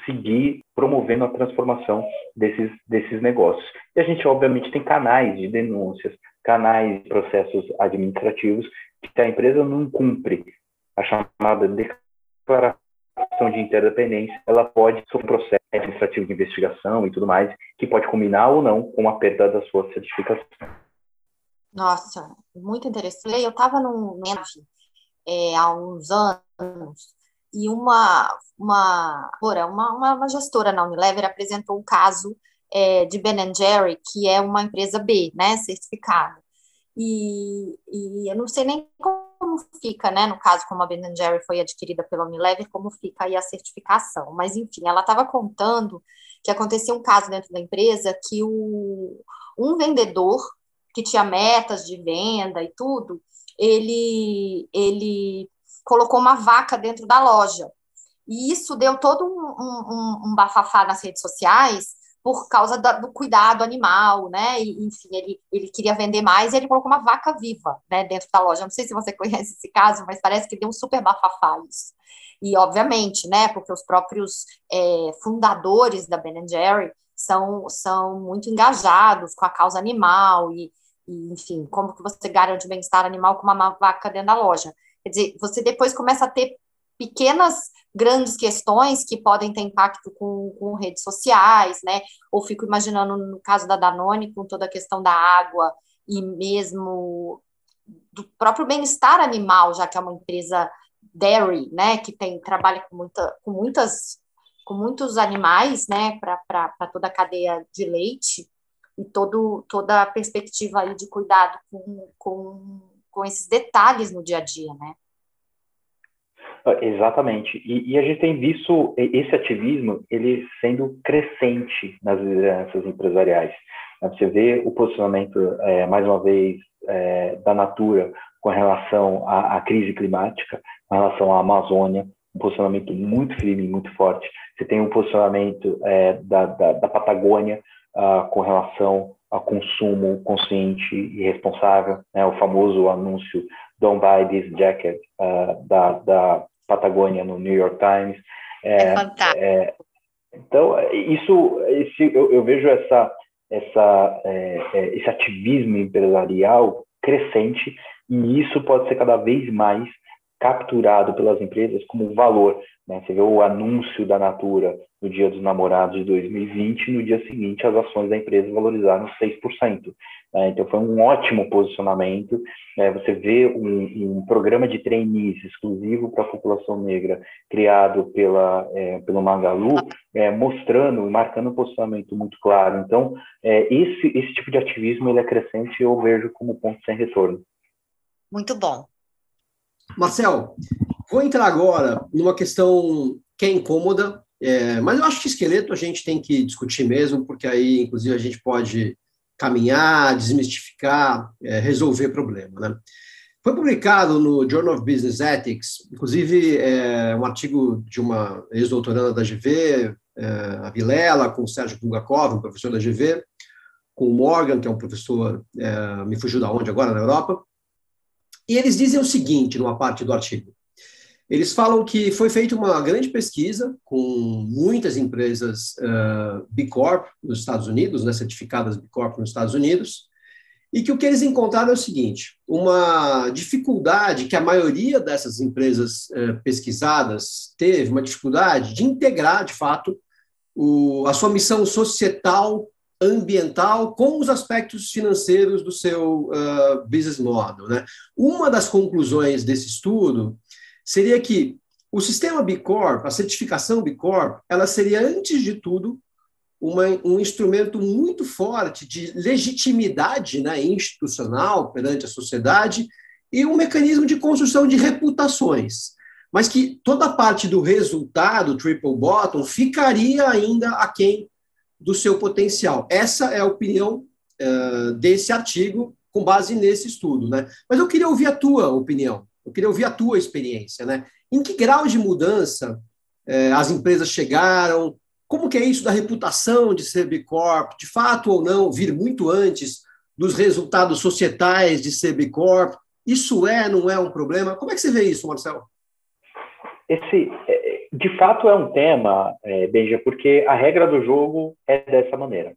C: seguir promovendo a transformação desses, desses negócios. E a gente, obviamente, tem canais de denúncias, canais de processos administrativos que a empresa não cumpre a chamada declaração de interdependência, ela pode sofrer um processo administrativo de investigação e tudo mais, que pode combinar ou não com a perda da sua certificação.
B: Nossa, muito interessante. Eu estava num é, há uns anos e uma, uma, uma, uma gestora na Unilever apresentou um caso é, de Ben Jerry, que é uma empresa B, né, certificada. E, e eu não sei nem como fica, né, no caso, como a Ben Jerry foi adquirida pela Unilever, como fica aí a certificação. Mas, enfim, ela estava contando que acontecia um caso dentro da empresa que o, um vendedor que tinha metas de venda e tudo, ele, ele colocou uma vaca dentro da loja. E isso deu todo um, um, um bafafá nas redes sociais por causa da, do cuidado animal, né? E, enfim, ele, ele queria vender mais e ele colocou uma vaca viva né, dentro da loja. Não sei se você [laughs] conhece esse caso, mas parece que deu um super bafafá isso. E, obviamente, né, porque os próprios é, fundadores da Ben Jerry são, são muito engajados com a causa animal e, e, enfim, como que você garante o bem-estar animal com uma vaca dentro da loja. Quer dizer, você depois começa a ter pequenas, grandes questões que podem ter impacto com, com redes sociais, né? Ou fico imaginando no caso da Danone, com toda a questão da água e mesmo do próprio bem-estar animal, já que é uma empresa dairy, né, que tem trabalha com, muita, com muitas com muitos animais, né, para toda a cadeia de leite e todo, toda a perspectiva aí de cuidado com, com, com esses detalhes no dia a dia, né?
C: Exatamente. E, e, a gente tem visto esse ativismo ele sendo crescente nas lideranças empresariais. Você vê o posicionamento, é, mais uma vez, é, da Natura com relação à, à, crise climática, com relação à Amazônia, um posicionamento muito firme, muito forte. Você tem um posicionamento é, da, da, da, Patagônia uh, com relação ao consumo consciente e responsável, né, o famoso anúncio Don't Buy This Jacket uh, da, da Patagônia no New York Times.
B: É, é fantástico. É,
C: então, isso, esse, eu, eu vejo essa, essa, é, é, esse ativismo empresarial crescente e isso pode ser cada vez mais capturado pelas empresas como valor. Né? Você vê o anúncio da Natura no Dia dos Namorados de 2020, no dia seguinte as ações da empresa valorizaram 6%. Né? Então foi um ótimo posicionamento. Né? Você vê um, um, programa de trainees exclusivo para a população negra criado pela, é, pelo Magalu, é, mostrando, marcando um posicionamento muito claro. Então é, esse, esse tipo de ativismo ele é crescente e eu vejo como ponto sem retorno.
B: Muito bom.
A: Marcel, vou entrar agora numa questão que é incômoda, é, mas eu acho que esqueleto a gente tem que discutir mesmo, porque aí, inclusive, a gente pode caminhar, desmistificar, é, resolver problema. Né? Foi publicado no Journal of Business Ethics, inclusive é, um artigo de uma ex-doutoranda da GV, é, a Vilela, com o Sérgio Bulgakov, um professor da GV, com o Morgan, que é um professor, é, me fugiu da onde agora, na Europa, e eles dizem o seguinte, numa parte do artigo. Eles falam que foi feita uma grande pesquisa com muitas empresas uh, B Corp nos Estados Unidos, né, certificadas B Corp nos Estados Unidos, e que o que eles encontraram é o seguinte: uma dificuldade que a maioria dessas empresas uh, pesquisadas teve, uma dificuldade de integrar, de fato, o, a sua missão societal ambiental com os aspectos financeiros do seu uh, business model. Né? Uma das conclusões desse estudo seria que o sistema B Corp, a certificação B Corp, ela seria, antes de tudo, uma, um instrumento muito forte de legitimidade né, institucional perante a sociedade e um mecanismo de construção de reputações. Mas que toda a parte do resultado, triple bottom, ficaria ainda aquém do seu potencial. Essa é a opinião uh, desse artigo com base nesse estudo, né? Mas eu queria ouvir a tua opinião, eu queria ouvir a tua experiência, né? Em que grau de mudança uh, as empresas chegaram? Como que é isso da reputação de ser B Corp? De fato ou não, vir muito antes dos resultados societais de ser B Corp? Isso é, não é um problema? Como é que você vê isso, Marcelo?
C: Esse, de fato é um tema, é, Benja, porque a regra do jogo é dessa maneira.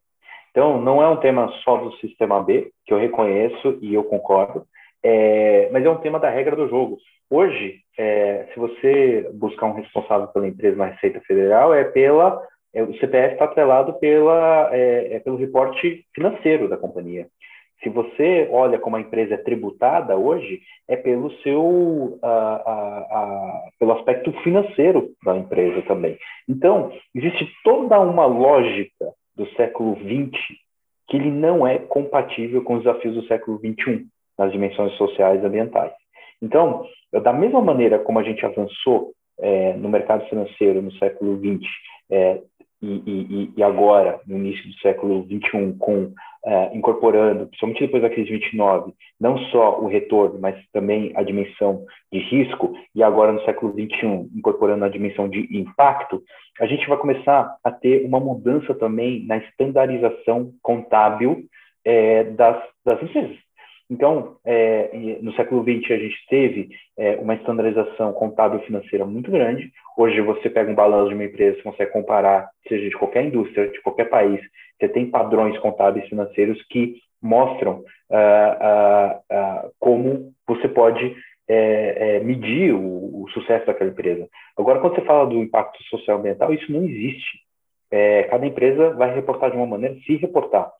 C: Então, não é um tema só do sistema B, que eu reconheço e eu concordo, é, mas é um tema da regra do jogo. Hoje, é, se você buscar um responsável pela empresa na Receita Federal, é pela é, o CPF está atrelado pela, é, é, pelo reporte financeiro da companhia. Se você olha como a empresa é tributada hoje, é pelo seu uh, uh, uh, pelo aspecto financeiro da empresa também. Então, existe toda uma lógica do século XX que ele não é compatível com os desafios do século XXI nas dimensões sociais e ambientais. Então, da mesma maneira como a gente avançou é, no mercado financeiro no século XX é, e, e, e, agora, no início do século XXI, com é, incorporando, principalmente depois da crise de 29, não só o retorno, mas também a dimensão de risco, e agora no século XXI, incorporando a dimensão de impacto, a gente vai começar a ter uma mudança também na estandarização contábil é, das, das empresas. Então, é, no século XX, a gente teve é, uma estandarização contábil financeira muito grande. Hoje, você pega um balanço de uma empresa, você consegue comparar, seja de qualquer indústria, de qualquer país, você tem padrões contábeis financeiros que mostram uh, uh, uh, como você pode é, é, medir o, o, sucesso daquela empresa. Agora, quando você fala do impacto social ambiental, isso não existe. É, cada empresa vai reportar de uma maneira, se reportar.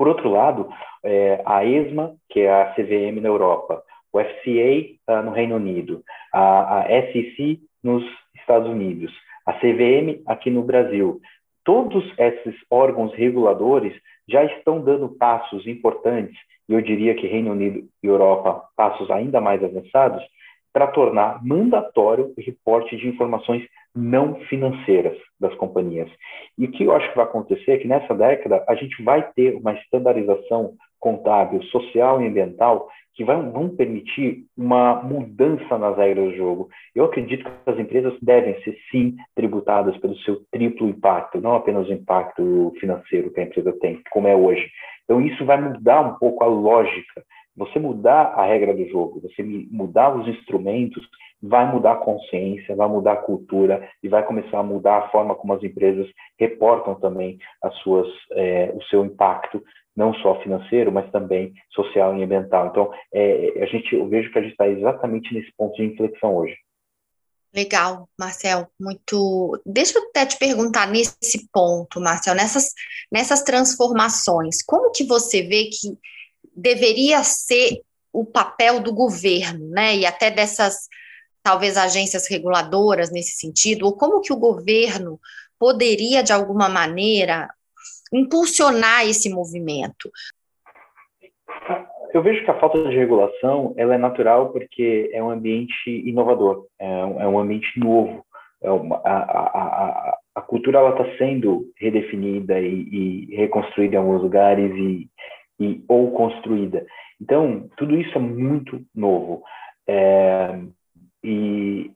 C: Por outro lado, é, a ESMA, que é a CVM na Europa, o FCA uh, no Reino Unido, a, a SEC nos Estados Unidos, a CVM aqui no Brasil, todos esses órgãos reguladores já estão dando passos importantes, e eu diria que Reino Unido e Europa, passos ainda mais avançados, para tornar mandatório o reporte de informações não financeiras das companhias. E o que eu acho que vai acontecer é que nessa década a gente vai ter uma estandarização contábil, social e ambiental que vai, vão permitir uma mudança nas regras do jogo. Eu acredito que as empresas devem ser, sim, tributadas pelo seu triplo impacto, não apenas o impacto financeiro que a empresa tem, como é hoje. Então, isso vai mudar um pouco a lógica. Você mudar a regra do jogo, você mudar os instrumentos vai mudar a consciência, vai mudar a cultura e vai começar a mudar a forma como as empresas reportam também as suas, é, o seu impacto, não só financeiro, mas também social e ambiental. Então, é, a gente, eu vejo que a gente está exatamente nesse ponto de inflexão hoje.
B: Legal, Marcel, muito. Deixa eu até te perguntar nesse ponto, Marcel, nessas, nessas transformações, como que você vê que deveria ser o papel do governo, né? E até dessas talvez agências reguladoras nesse sentido, ou como que o governo poderia, de alguma maneira, impulsionar esse movimento?
C: Eu vejo que a falta de regulação ela é natural porque é um ambiente inovador, é um, é um ambiente novo. É uma, a, a, a, cultura está sendo redefinida e, e, reconstruída em alguns lugares e, e, ou construída. Então, tudo isso é muito novo. É, e,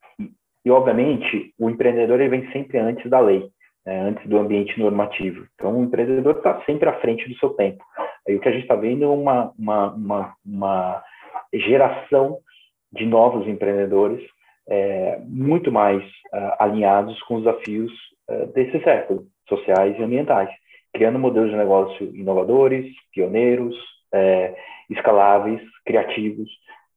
C: e, obviamente, o empreendedor ele vem sempre antes da lei, né, antes do ambiente normativo. Então, o empreendedor está sempre à frente do seu tempo. Aí o que a gente está vendo é uma, uma, uma, uma, geração de novos empreendedores é, muito mais uh, alinhados com os desafios uh, desse século, sociais e ambientais, criando modelos de negócio inovadores, pioneiros, é, escaláveis, criativos,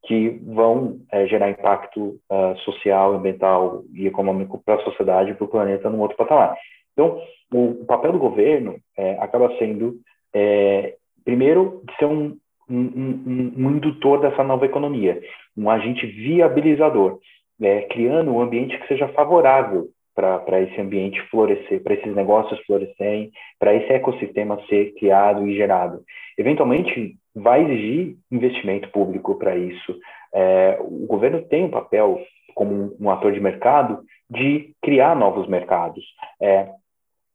C: que vão é, gerar impacto uh, social, ambiental e econômico para a sociedade e para o planeta num outro patamar. Então, o, o papel do governo é, acaba sendo, é, primeiro, de ser um, um, um, um, indutor dessa nova economia, um agente viabilizador, é, criando um ambiente que seja favorável para esse ambiente florescer, para esses negócios florescerem, para esse ecossistema ser criado e gerado. Eventualmente, vai exigir investimento público para isso. É, o governo tem um papel, como um, ator de mercado, de criar novos mercados. É,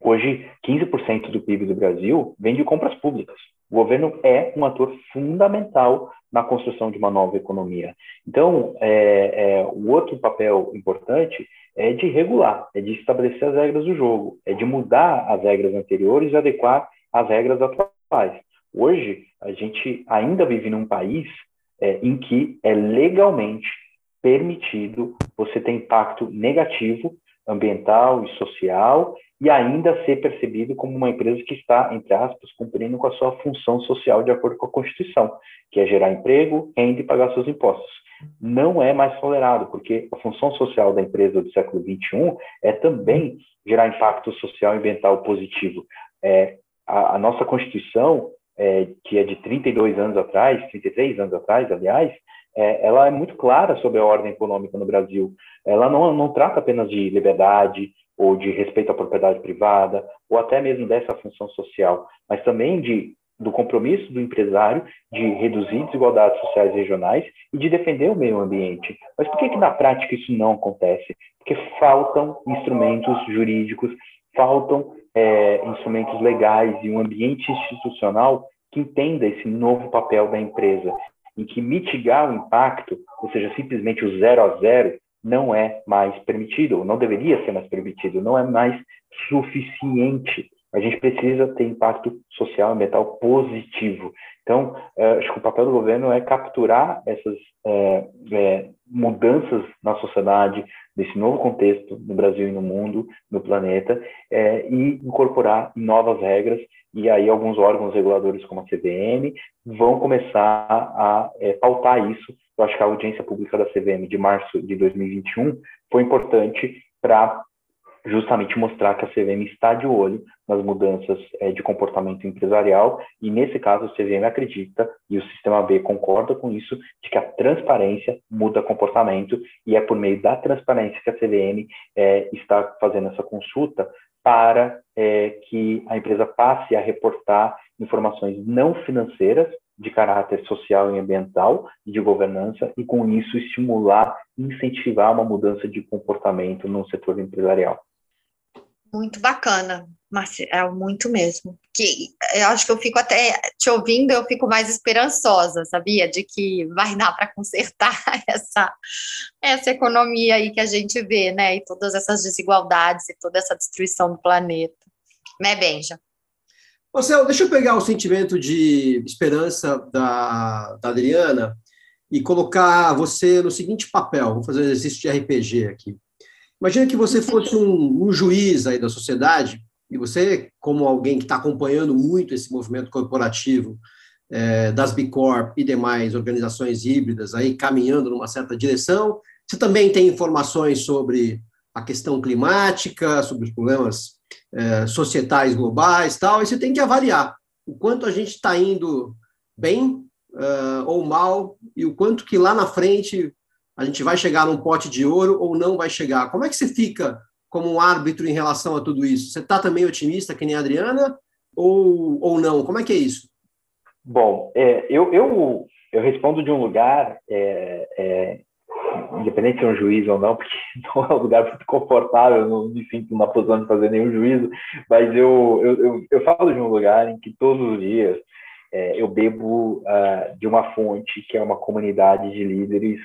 C: hoje, 15% do PIB do Brasil vem de compras públicas. O governo é um ator fundamental na construção de uma nova economia. Então, é, é, o outro papel importante é de regular, é de estabelecer as regras do jogo, é de mudar as regras anteriores e adequar as regras atuais. Hoje, a gente ainda vive num país é, em que é legalmente permitido você ter impacto negativo ambiental e social e ainda ser percebido como uma empresa que está, entre aspas, cumprindo com a sua função social de acordo com a Constituição, que é gerar emprego, renda e pagar seus impostos. Não é mais tolerado, porque a função social da empresa do século XXI é também gerar impacto social e ambiental positivo. É, a, a nossa Constituição é, que é de 32 anos atrás, 33 anos atrás, aliás, é, ela é muito clara sobre a ordem econômica no Brasil. Ela não, não trata apenas de liberdade ou de respeito à propriedade privada, ou até mesmo dessa função social, mas também de do compromisso do empresário de reduzir desigualdades sociais regionais e de defender o meio ambiente. Mas por que, que na prática isso não acontece? Porque faltam instrumentos jurídicos, faltam é, instrumentos legais e um ambiente institucional que entenda esse novo papel da empresa, em que mitigar o impacto, ou seja, simplesmente o zero a zero, não é mais permitido, ou não deveria ser mais permitido, não é mais suficiente a gente precisa ter impacto social e ambiental positivo. Então, é, acho que o papel do governo é capturar essas é, é, mudanças na sociedade, desse novo contexto no Brasil e no mundo, no planeta, é, e incorporar novas regras. E aí, alguns órgãos reguladores, como a CVM, vão começar a pautar isso. Eu acho que a audiência pública da CVM de março de 2021 foi importante para justamente mostrar que a CVM está de olho nas mudanças é, de comportamento empresarial e, nesse caso, a CVM acredita, e o Sistema B concorda com isso, de que a transparência muda comportamento e é por meio da transparência que a CVM é, está fazendo essa consulta para é, que a empresa passe a reportar informações não financeiras de caráter social e ambiental e de governança e com isso estimular, incentivar uma mudança de comportamento no setor empresarial.
B: Muito bacana, Marcelo, muito mesmo. Que eu acho que eu fico até te ouvindo, eu fico mais esperançosa, sabia? De que vai [laughs] dar para consertar [laughs] essa, essa economia aí que a gente vê, né? E todas essas desigualdades e toda essa destruição do planeta. Né, Benja?
A: Marcelo, deixa eu pegar o sentimento de esperança da, da Adriana e colocar você no seguinte papel. Vou fazer um exercício de RPG aqui. Imagina que você fosse um, um juiz aí da sociedade e você, como alguém que está acompanhando muito esse movimento corporativo é, das B Corp e demais organizações híbridas aí caminhando numa certa direção, você também tem informações sobre a questão climática, sobre os problemas é, societais globais, tal, e você tem que avaliar o quanto a gente está indo bem uh, ou mal e o quanto que lá na frente a gente vai chegar num pote de ouro ou não vai chegar? Como é que você fica como um árbitro em relação a tudo isso? Você está também otimista, que nem a Adriana, ou, ou não? Como é que é isso?
C: Bom, é, eu, eu, eu respondo de um lugar, é, é, independente se é um juiz ou não, [laughs] porque não é um lugar muito confortável, não me sinto na posição de fazer nenhum juízo, mas eu, eu, eu, eu falo de um lugar em que todos os dias é, eu bebo uh, de uma fonte que é uma comunidade de líderes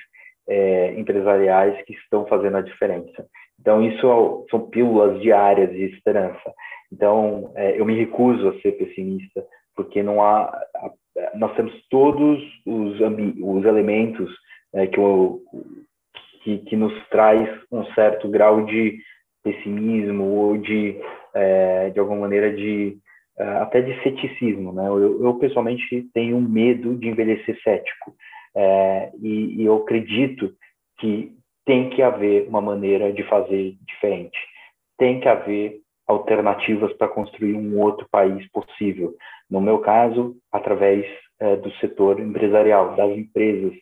C: é, empresariais que estão fazendo a diferença. Então, isso são pílulas diárias de esperança. Então, é, eu me recuso a ser pessimista, porque não há, nós temos todos os, os elementos é, que, que, que, nos traz um certo grau de pessimismo ou de, é, de alguma maneira, de é, até de ceticismo. Né? Eu, eu, pessoalmente, tenho medo de envelhecer cético. É, e, e eu acredito que tem que haver uma maneira de fazer diferente. Tem que haver alternativas para construir um outro país possível. No meu caso, através é, do setor empresarial, das empresas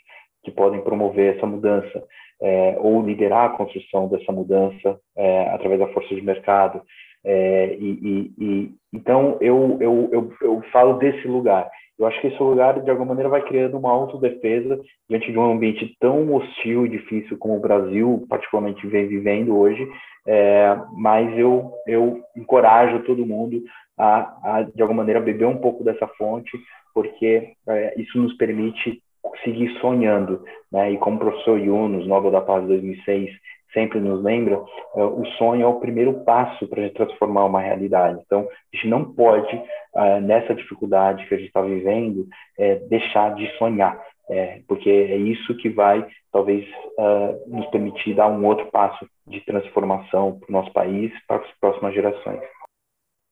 C: que podem promover essa mudança é, ou liderar a construção dessa mudança é, através da força de mercado. É, e, e, e, então eu, eu, eu, eu falo desse lugar. Eu acho que esse lugar, de alguma maneira, vai criando uma autodefesa diante de um ambiente tão hostil e difícil como o Brasil, particularmente, vem vivendo hoje. É, mas eu, eu encorajo todo mundo a, a, de alguma maneira, beber um pouco dessa fonte, porque é, isso nos permite seguir sonhando. Né? E como o professor Yunus, Nobel da Paz de 2006, sempre nos lembra, é, o sonho é o primeiro passo para a gente transformar uma realidade. Então, a gente não pode, é, nessa dificuldade que a gente está vivendo, é, deixar de sonhar, porque é isso que vai, talvez, nos permitir dar um outro passo de transformação para o nosso país, para as próximas gerações.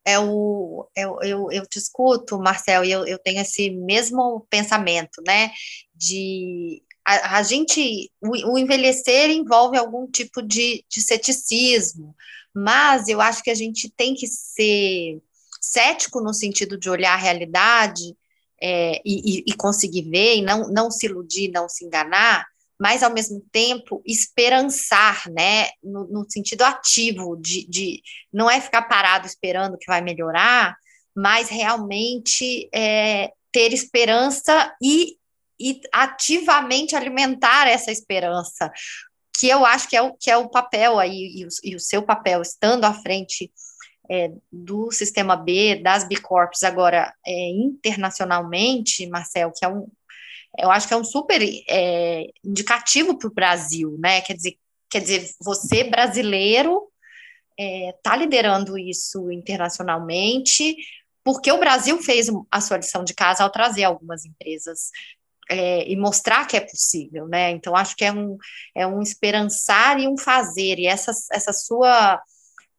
B: É o, eu, eu, eu te escuto, Marcel, e eu, eu tenho esse mesmo pensamento, né, de a, a gente, o, o, envelhecer envolve algum tipo de, de ceticismo, mas eu acho que a gente tem que ser cético no sentido de olhar a realidade é, e, e, conseguir ver, e não, não se iludir, não se enganar, mas ao mesmo tempo esperançar, né, no, no sentido ativo, de, de, não é ficar parado esperando que vai melhorar, mas realmente é, ter esperança e, e ativamente alimentar essa esperança, que eu acho que é o, que é o papel aí, e o, e o seu papel, estando à frente é, do sistema B, das B Corps, agora é, internacionalmente, Marcel, que é um, eu acho que é um super é, indicativo para o Brasil, né? Quer dizer, quer dizer, você brasileiro está é, liderando isso internacionalmente, porque o Brasil fez a sua lição de casa ao trazer algumas empresas é, e mostrar que é possível, né? Então, acho que é um, é um esperançar e um fazer, e essa, essa sua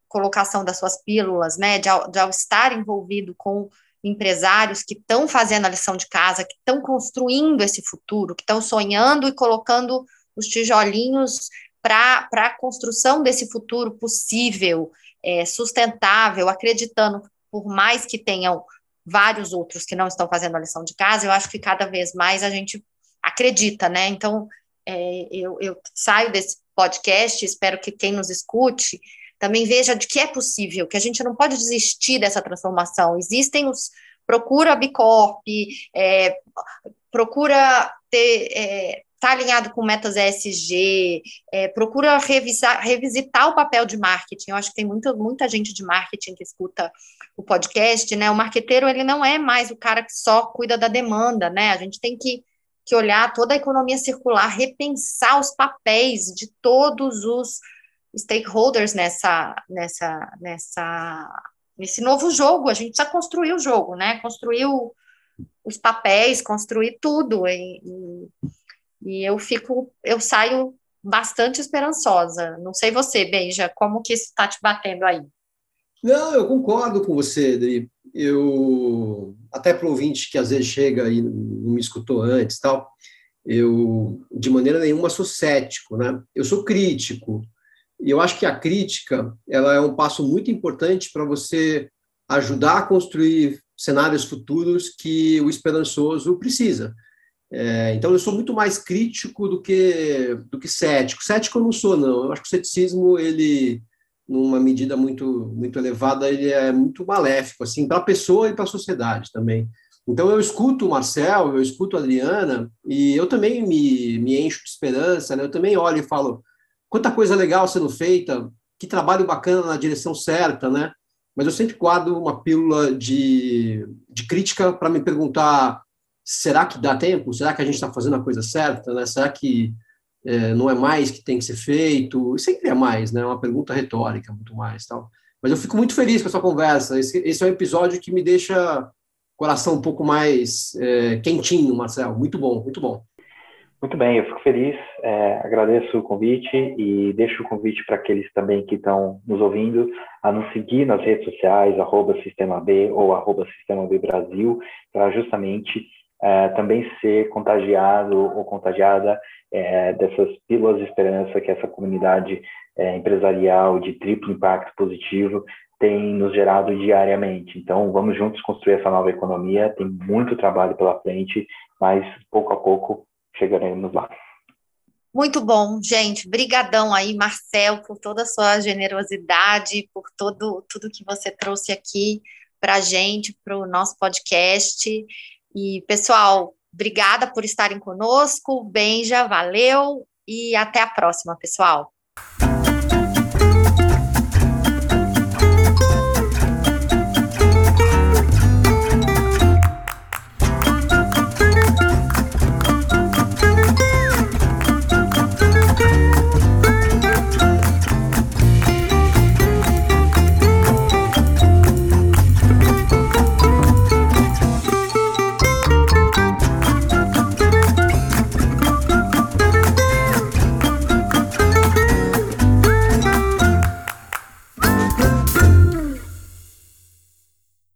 B: colocação das suas pílulas, né, de ao, de ao estar envolvido com empresários que estão fazendo a lição de casa, que estão construindo esse futuro, que estão sonhando e colocando os tijolinhos para a construção desse futuro possível, é, sustentável, acreditando, por mais que tenham vários outros que não estão fazendo a lição de casa, eu acho que cada vez mais a gente acredita, né? Então, é, eu, eu saio desse podcast, espero que quem nos escute também veja de que é possível, que a gente não pode desistir dessa transformação. Existem os. Procura a Bicorp, é, procura ter. É, tá alinhado com metas ESG, é, procura revisar, revisitar o papel de marketing. Eu acho que tem muita, muita gente de marketing que escuta o podcast, né? O marqueteiro, ele não é mais o cara que só cuida da demanda, né? A gente tem que, que olhar toda a economia circular, repensar os papéis de todos os stakeholders nessa, nessa, nessa, nesse novo jogo. A gente já construiu o jogo, né? Construiu os papéis, construir tudo. E, e, e, eu fico, eu saio bastante esperançosa. Não sei você, Beija, como que isso está te batendo aí?
A: Não, eu concordo com você, Adri. Eu, até para o ouvinte que às vezes chega e não me escutou antes tal, eu, de maneira nenhuma, sou cético, né? Eu sou crítico, e eu acho que a crítica ela é um passo muito importante para você ajudar a construir cenários futuros que o esperançoso precisa. É, então, eu sou muito mais crítico do que do que cético. Cético eu não sou, não. Eu acho que o ceticismo, ele, numa medida muito muito elevada, ele é muito maléfico, assim, para a pessoa e para a sociedade também. Então, eu escuto o Marcel, eu escuto a Adriana, e eu também me, me encho de esperança, né? eu também olho e falo, quanta coisa legal sendo feita, que trabalho bacana na direção certa, né? Mas eu sempre guardo uma pílula de, de crítica para me perguntar: será que dá tempo? Será que a gente está fazendo a coisa certa? Né? Será que é, não é mais que tem que ser feito? E sempre é mais, né? É uma pergunta retórica, muito mais, tal. Mas eu fico muito feliz com essa conversa. Esse, esse é um episódio que me deixa o coração um pouco mais é, quentinho, Marcel. Muito bom, muito bom.
C: Muito bem, eu fico feliz, é, agradeço o convite e deixo o convite para aqueles também que estão nos ouvindo a nos seguir nas redes sociais, arroba Sistema B ou arroba Sistema B Brasil, para justamente é, também ser contagiado ou contagiada é, dessas pílulas de esperança que essa comunidade é, empresarial de triplo impacto positivo tem nos gerado diariamente. Então, vamos juntos construir essa nova economia, tem muito trabalho pela frente, mas pouco a pouco chegaremos lá.
B: Muito bom, gente. Brigadão aí, Marcel, por toda a sua generosidade, por todo tudo que você trouxe aqui para a gente, para o nosso podcast. E, pessoal, obrigada por estarem conosco. Benja, valeu e até a próxima, pessoal.